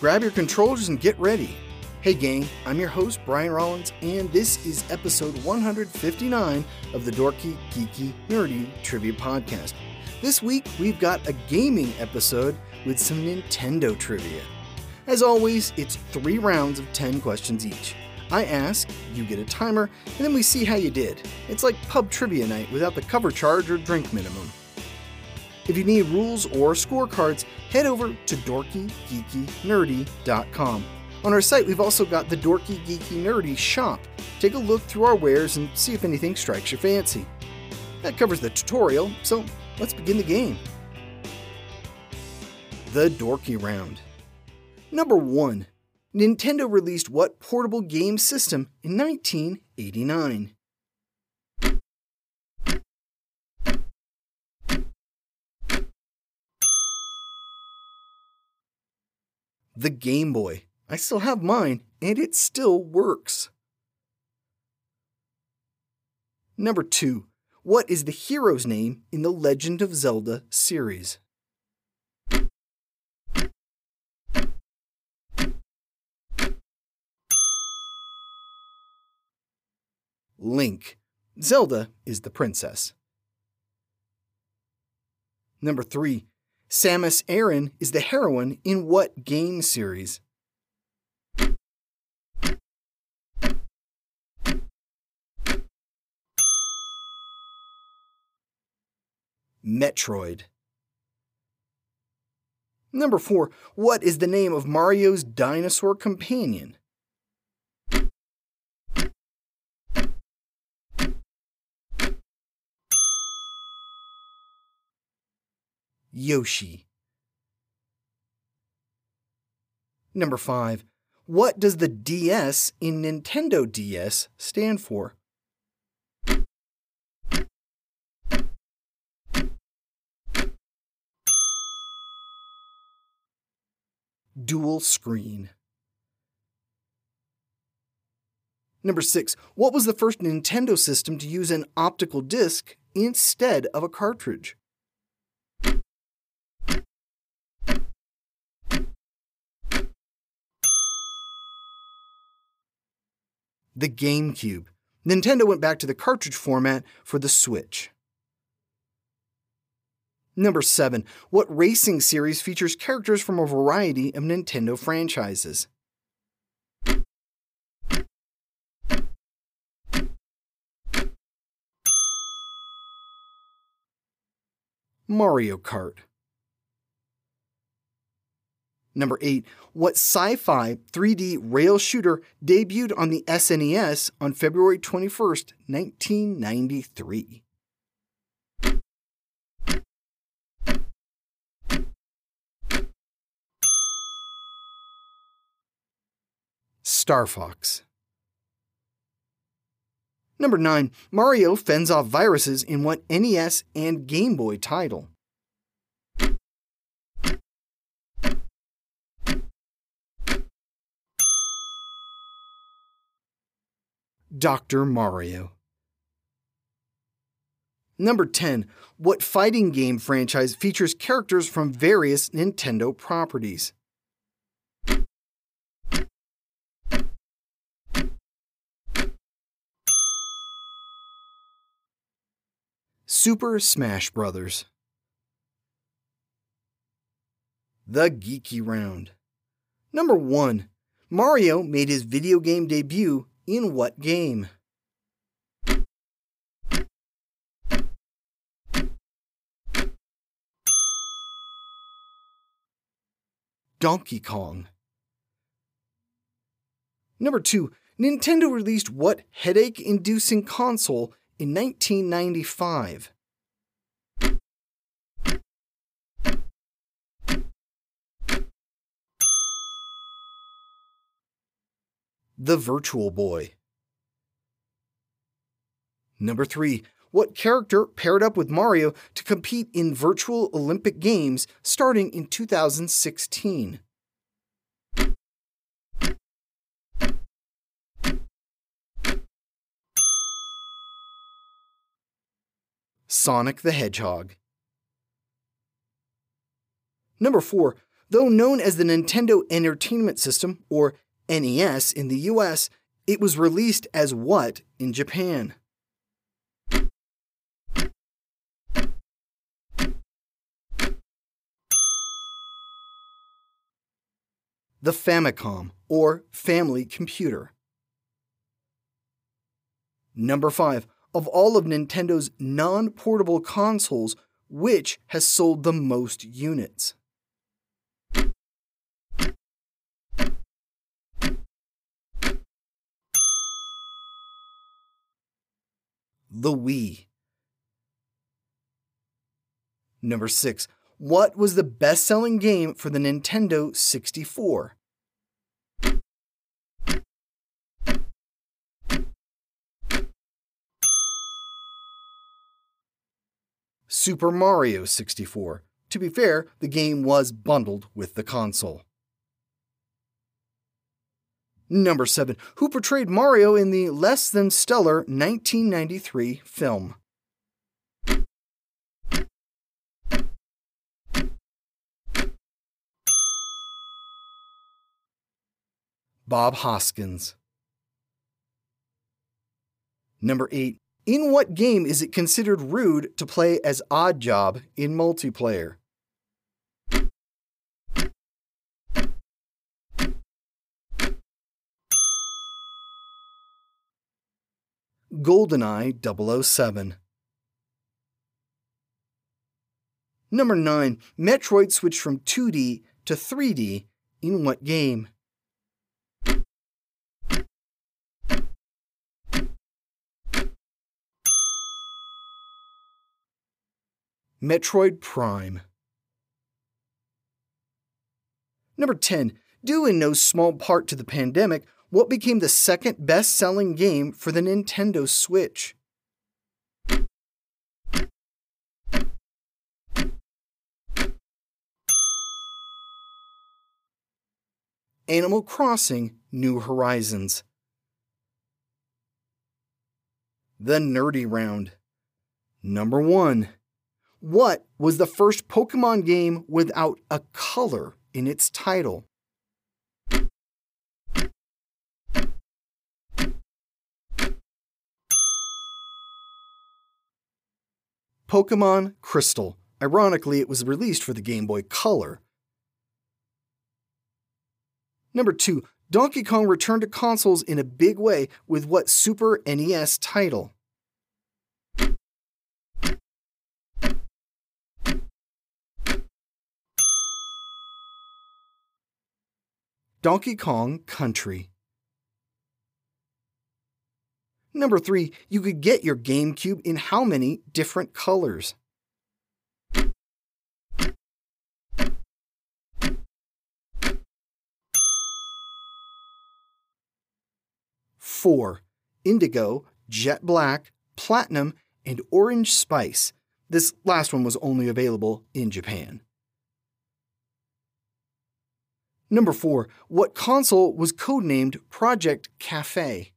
Grab your controllers and get ready. Hey, gang, I'm your host, Brian Rollins, and this is episode 159 of the Dorky, Geeky, Nerdy Trivia Podcast. This week, we've got a gaming episode with some Nintendo trivia. As always, it's three rounds of 10 questions each. I ask, you get a timer, and then we see how you did. It's like pub trivia night without the cover charge or drink minimum. If you need rules or scorecards, head over to dorkygeekynerdy.com. On our site, we've also got the Dorky Geeky Nerdy shop. Take a look through our wares and see if anything strikes your fancy. That covers the tutorial, so let's begin the game. The Dorky Round. Number 1. Nintendo released what portable game system in 1989? The Game Boy. I still have mine, and it still works. Number 2. What is the hero's name in the Legend of Zelda series? Link. Zelda is the princess. Number 3. Samus Aran is the heroine in what game series? Metroid. Number 4. What is the name of Mario's dinosaur companion? Yoshi. Number 5. What does the DS in Nintendo DS stand for? Dual screen. Number 6. What was the first Nintendo system to use an optical disc instead of a cartridge? The GameCube. Nintendo went back to the cartridge format for the Switch. Number 7. What racing series features characters from a variety of Nintendo franchises? Mario Kart. Number 8. What sci fi 3D rail shooter debuted on the SNES on February 21st, 1993? Star Fox. Number 9. Mario fends off viruses in what NES and Game Boy title? Dr. Mario. Number 10. What fighting game franchise features characters from various Nintendo properties? Super Smash Bros. The Geeky Round. Number 1. Mario made his video game debut in what game? Donkey Kong. Number 2. Nintendo released what headache inducing console in 1995? The Virtual Boy. Number 3. What character paired up with Mario to compete in virtual Olympic Games starting in 2016? Sonic the Hedgehog. Number 4. Though known as the Nintendo Entertainment System, or NES, in the US, it was released as what in Japan? The Famicom, or Family Computer. Number 5. Of all of Nintendo's non portable consoles, which has sold the most units? The Wii. Number 6. What was the best selling game for the Nintendo 64? Super Mario 64. To be fair, the game was bundled with the console. Number 7. Who portrayed Mario in the less than stellar 1993 film? Bob Hoskins. Number 8. In what game is it considered rude to play as Oddjob in multiplayer? GoldenEye 007. Number 9. Metroid switched from 2D to 3D in what game? Metroid Prime. Number 10. Due in no small part to the pandemic, what became the second best selling game for the Nintendo Switch? Animal Crossing New Horizons. The Nerdy Round. Number 1. What was the first Pokemon game without a color in its title? Pokemon Crystal. Ironically, it was released for the Game Boy Color. Number 2. Donkey Kong returned to consoles in a big way with what Super NES title? Donkey Kong Country. Number 3. You could get your GameCube in how many different colors? Four. Indigo, Jet Black, Platinum, and Orange Spice. This last one was only available in Japan. Number 4. What console was codenamed Project Cafe?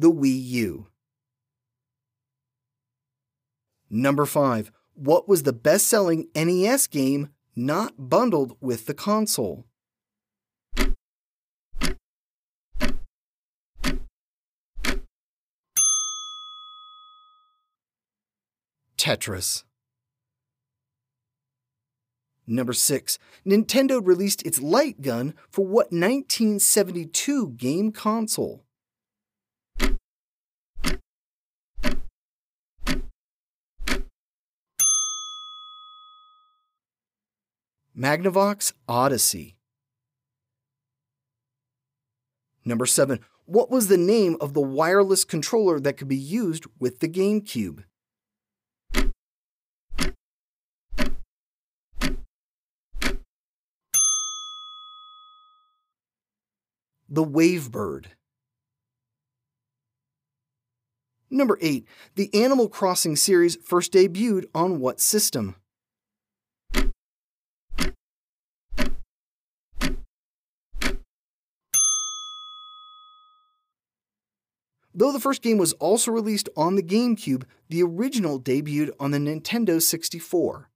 The Wii U. Number 5. What was the best selling NES game not bundled with the console? Tetris. Number 6. Nintendo released its light gun for what 1972 game console? Magnavox Odyssey. Number 7. What was the name of the wireless controller that could be used with the GameCube? The Wavebird. Number 8. The Animal Crossing series first debuted on what system? Though the first game was also released on the GameCube, the original debuted on the Nintendo 64.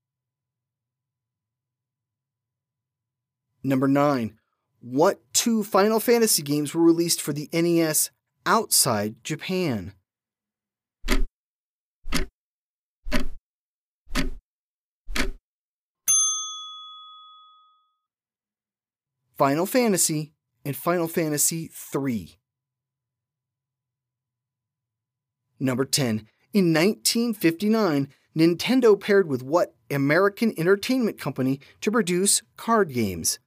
Number 9. What two Final Fantasy games were released for the NES outside Japan? Final Fantasy and Final Fantasy III. Number 10. In 1959, Nintendo paired with what American entertainment company to produce card games?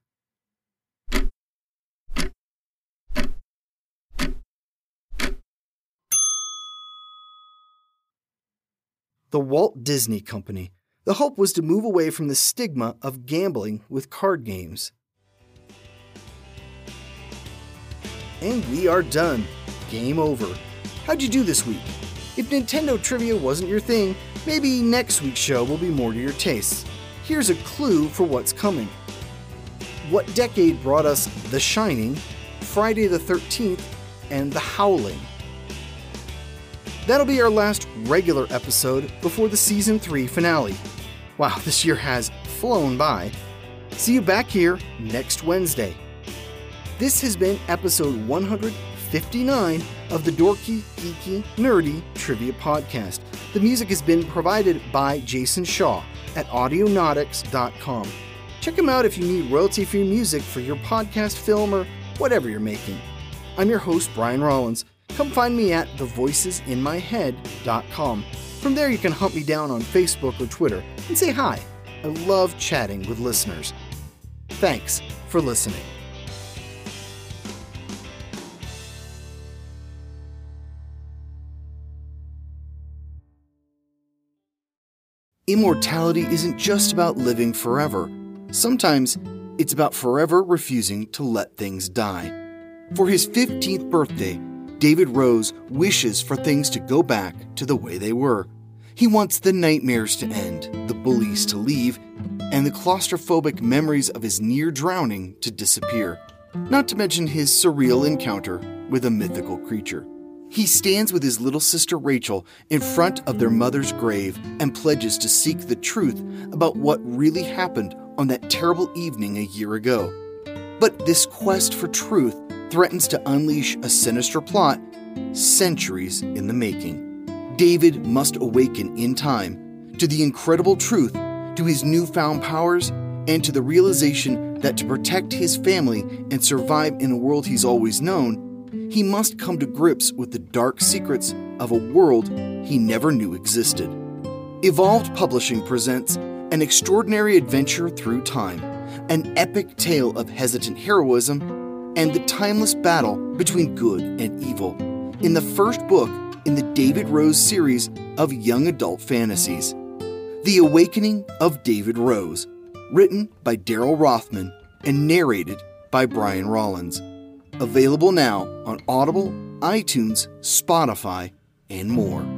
The Walt Disney Company. The hope was to move away from the stigma of gambling with card games. And we are done. Game over. How'd you do this week? If Nintendo trivia wasn't your thing, maybe next week's show will be more to your tastes. Here's a clue for what's coming. What decade brought us The Shining, Friday the 13th, and The Howling? That'll be our last regular episode before the season 3 finale. Wow, this year has flown by. See you back here next Wednesday. This has been episode 159 of the Dorky, Geeky, Nerdy Trivia Podcast. The music has been provided by Jason Shaw at Audionautix.com. Check him out if you need royalty free music for your podcast, film, or whatever you're making. I'm your host, Brian Rollins come find me at thevoicesinmyhead.com. From there, you can hunt me down on Facebook or Twitter and say hi. I love chatting with listeners. Thanks for listening. Immortality isn't just about living forever. Sometimes it's about forever refusing to let things die. For his 15th birthday, David Rose wishes for things to go back to the way they were. He wants the nightmares to end, the bullies to leave, and the claustrophobic memories of his near drowning to disappear, not to mention his surreal encounter with a mythical creature. He stands with his little sister Rachel in front of their mother's grave and pledges to seek the truth about what really happened on that terrible evening a year ago. But this quest for truth threatens to unleash a sinister plot centuries in the making. David must awaken in time to the incredible truth, to his newfound powers, and to the realization that to protect his family and survive in a world he's always known, he must come to grips with the dark secrets of a world he never knew existed. Evolved Publishing presents an extraordinary adventure through time, an epic tale of hesitant heroism and the timeless battle between good and evil in the first book in the David Rose series of young adult fantasies. The Awakening of David Rose, written by Daryl Rothman and narrated by Brian Rollins. Available now on Audible, iTunes, Spotify, and more.